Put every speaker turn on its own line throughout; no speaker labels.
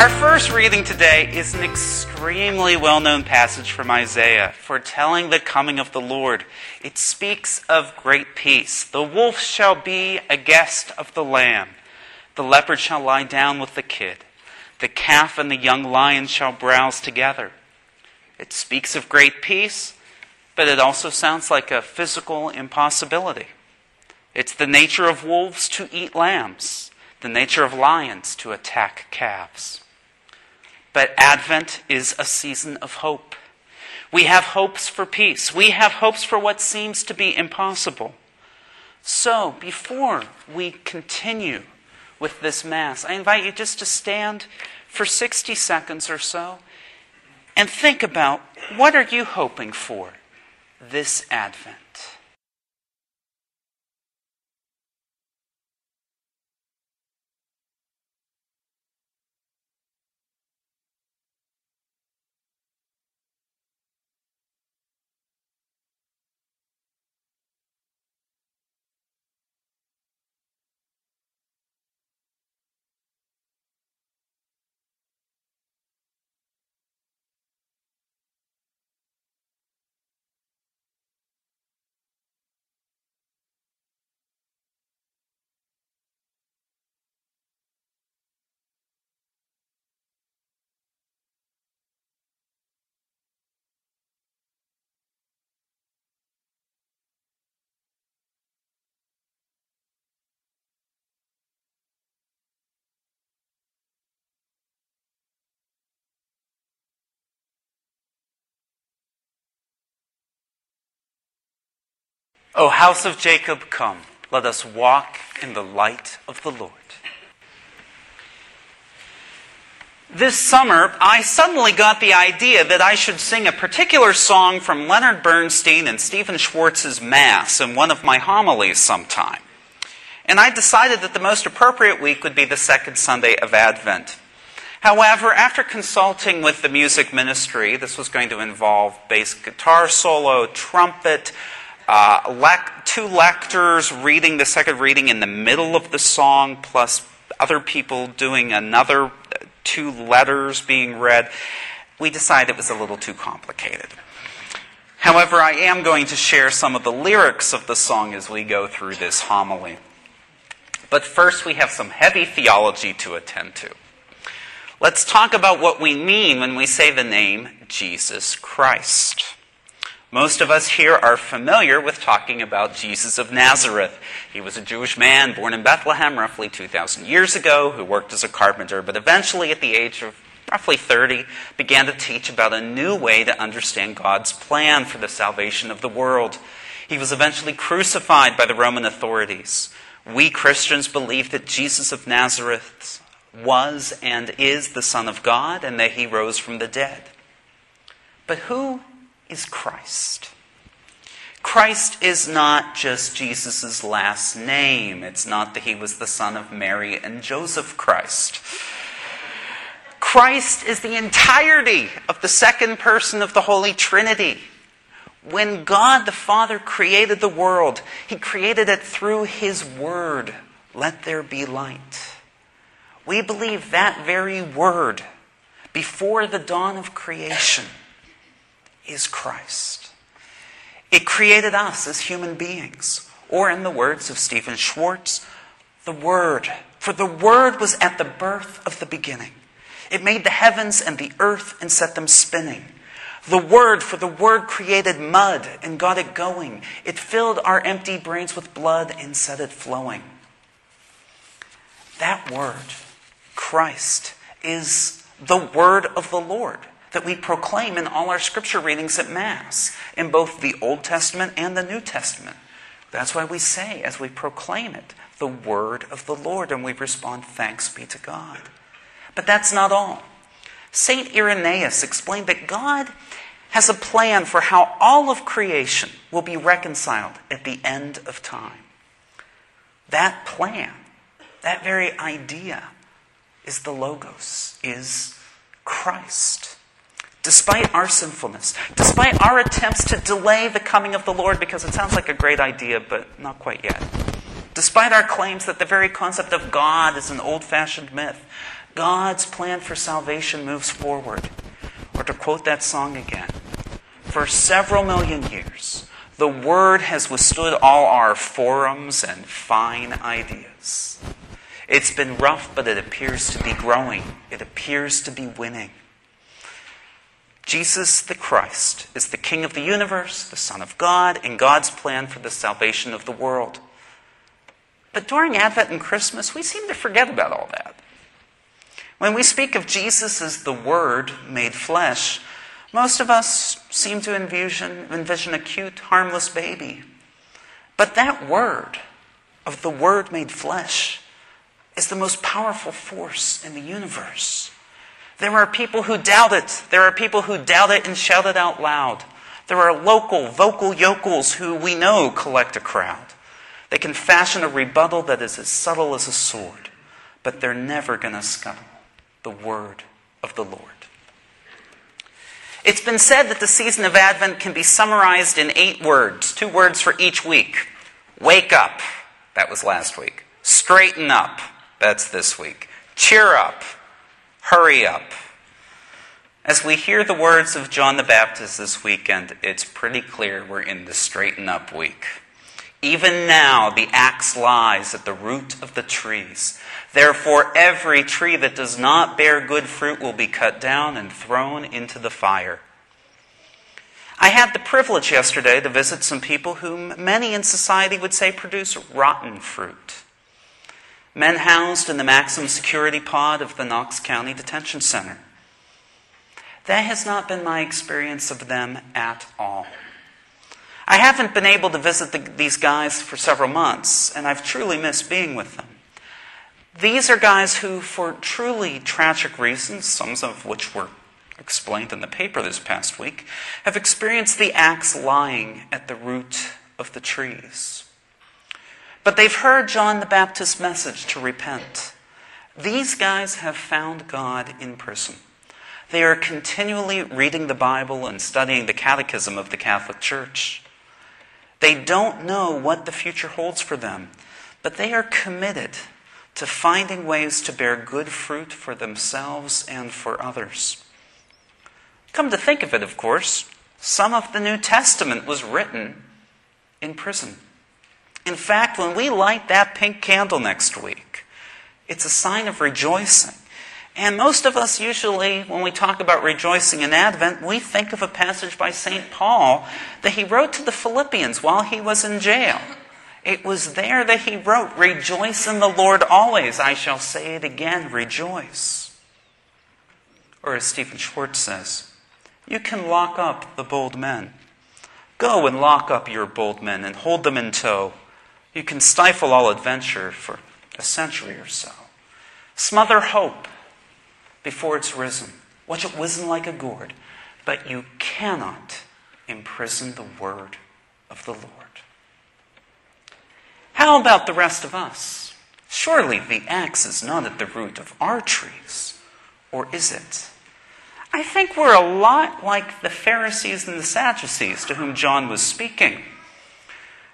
Our first reading today is an extremely well known passage from Isaiah foretelling the coming of the Lord. It speaks of great peace. The wolf shall be a guest of the lamb, the leopard shall lie down with the kid, the calf and the young lion shall browse together. It speaks of great peace, but it also sounds like a physical impossibility. It's the nature of wolves to eat lambs, the nature of lions to attack calves. But Advent is a season of hope. We have hopes for peace. We have hopes for what seems to be impossible. So, before we continue with this Mass, I invite you just to stand for 60 seconds or so and think about what are you hoping for this Advent? O house of Jacob, come, let us walk in the light of the Lord. This summer, I suddenly got the idea that I should sing a particular song from Leonard Bernstein and Stephen Schwartz's Mass in one of my homilies sometime. And I decided that the most appropriate week would be the second Sunday of Advent. However, after consulting with the music ministry, this was going to involve bass guitar solo, trumpet, uh, lec- two lectors reading the second reading in the middle of the song, plus other people doing another two letters being read. We decided it was a little too complicated. However, I am going to share some of the lyrics of the song as we go through this homily. But first, we have some heavy theology to attend to. Let's talk about what we mean when we say the name Jesus Christ. Most of us here are familiar with talking about Jesus of Nazareth. He was a Jewish man born in Bethlehem roughly 2,000 years ago who worked as a carpenter, but eventually, at the age of roughly 30, began to teach about a new way to understand God's plan for the salvation of the world. He was eventually crucified by the Roman authorities. We Christians believe that Jesus of Nazareth was and is the Son of God and that he rose from the dead. But who is Christ. Christ is not just Jesus' last name. It's not that he was the son of Mary and Joseph Christ. Christ is the entirety of the second person of the Holy Trinity. When God the Father created the world, he created it through his word. Let there be light. We believe that very word before the dawn of creation is Christ. It created us as human beings. Or, in the words of Stephen Schwartz, the Word. For the Word was at the birth of the beginning. It made the heavens and the earth and set them spinning. The Word, for the Word created mud and got it going. It filled our empty brains with blood and set it flowing. That Word, Christ, is the Word of the Lord that we proclaim in all our scripture readings at Mass, in both the Old Testament and the New Testament. That's why we say, as we proclaim it, the word of the Lord, and we respond, Thanks be to God. But that's not all. St. Irenaeus explained that God has a plan for how all of creation will be reconciled at the end of time. That plan, that very idea, is the Logos, is Christ. Despite our sinfulness, despite our attempts to delay the coming of the Lord because it sounds like a great idea, but not quite yet. Despite our claims that the very concept of God is an old fashioned myth, God's plan for salvation moves forward. Or to quote that song again, for several million years, the Word has withstood all our forums and fine ideas. It's been rough, but it appears to be growing. It appears to be winning. Jesus the Christ is the King of the universe, the Son of God, and God's plan for the salvation of the world. But during Advent and Christmas, we seem to forget about all that. When we speak of Jesus as the Word made flesh, most of us seem to envision, envision a cute, harmless baby. But that word of the Word made flesh is the most powerful force in the universe. There are people who doubt it. There are people who doubt it and shout it out loud. There are local, vocal yokels who we know collect a crowd. They can fashion a rebuttal that is as subtle as a sword, but they're never going to scuttle the word of the Lord. It's been said that the season of Advent can be summarized in eight words, two words for each week. Wake up, that was last week. Straighten up, that's this week. Cheer up, hurry up. As we hear the words of John the Baptist this weekend, it's pretty clear we're in the straighten up week. Even now, the axe lies at the root of the trees. Therefore, every tree that does not bear good fruit will be cut down and thrown into the fire. I had the privilege yesterday to visit some people whom many in society would say produce rotten fruit. Men housed in the maximum security pod of the Knox County Detention Center. That has not been my experience of them at all. I haven't been able to visit the, these guys for several months, and I've truly missed being with them. These are guys who, for truly tragic reasons, some of which were explained in the paper this past week, have experienced the axe lying at the root of the trees. But they've heard John the Baptist's message to repent. These guys have found God in prison. They are continually reading the Bible and studying the catechism of the Catholic Church. They don't know what the future holds for them, but they are committed to finding ways to bear good fruit for themselves and for others. Come to think of it, of course, some of the New Testament was written in prison. In fact, when we light that pink candle next week, it's a sign of rejoicing. And most of us usually, when we talk about rejoicing in Advent, we think of a passage by St. Paul that he wrote to the Philippians while he was in jail. It was there that he wrote, Rejoice in the Lord always. I shall say it again, rejoice. Or as Stephen Schwartz says, You can lock up the bold men. Go and lock up your bold men and hold them in tow. You can stifle all adventure for a century or so. Smother hope before it's risen. Watch it whizen like a gourd. But you cannot imprison the word of the Lord. How about the rest of us? Surely the axe is not at the root of our trees, or is it? I think we're a lot like the Pharisees and the Sadducees to whom John was speaking.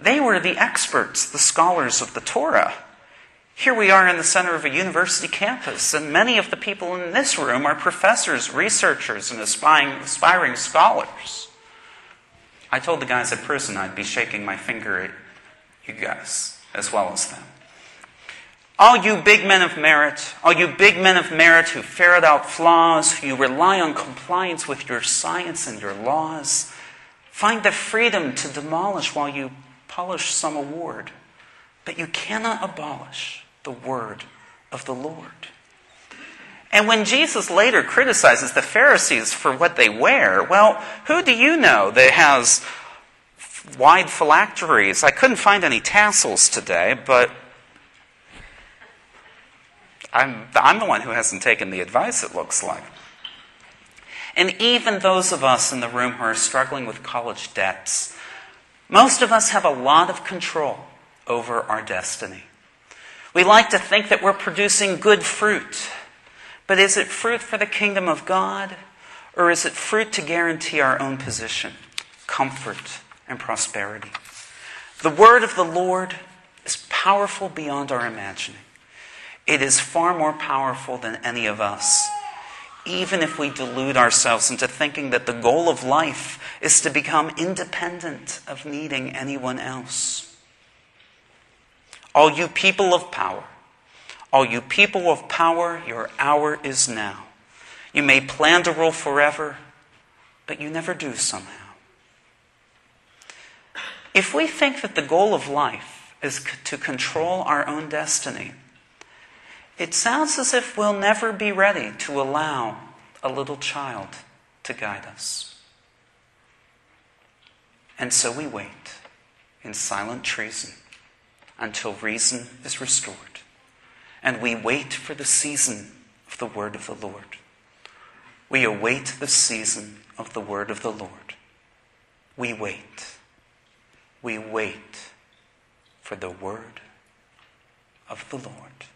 They were the experts, the scholars of the Torah. Here we are in the center of a university campus, and many of the people in this room are professors, researchers, and aspiring, aspiring scholars. I told the guys at prison I'd be shaking my finger at you guys as well as them. All you big men of merit, all you big men of merit who ferret out flaws, who rely on compliance with your science and your laws, find the freedom to demolish while you polish some award. But you cannot abolish the word of the Lord. And when Jesus later criticizes the Pharisees for what they wear, well, who do you know that has wide phylacteries? I couldn't find any tassels today, but I'm, I'm the one who hasn't taken the advice, it looks like. And even those of us in the room who are struggling with college debts, most of us have a lot of control over our destiny. We like to think that we're producing good fruit. But is it fruit for the kingdom of God? Or is it fruit to guarantee our own position, comfort, and prosperity? The word of the Lord is powerful beyond our imagining. It is far more powerful than any of us, even if we delude ourselves into thinking that the goal of life is to become independent of needing anyone else. All you people of power, all you people of power, your hour is now. You may plan to rule forever, but you never do somehow. If we think that the goal of life is to control our own destiny, it sounds as if we'll never be ready to allow a little child to guide us. And so we wait in silent treason until reason is restored. And we wait for the season of the word of the Lord. We await the season of the word of the Lord. We wait. We wait for the word of the Lord.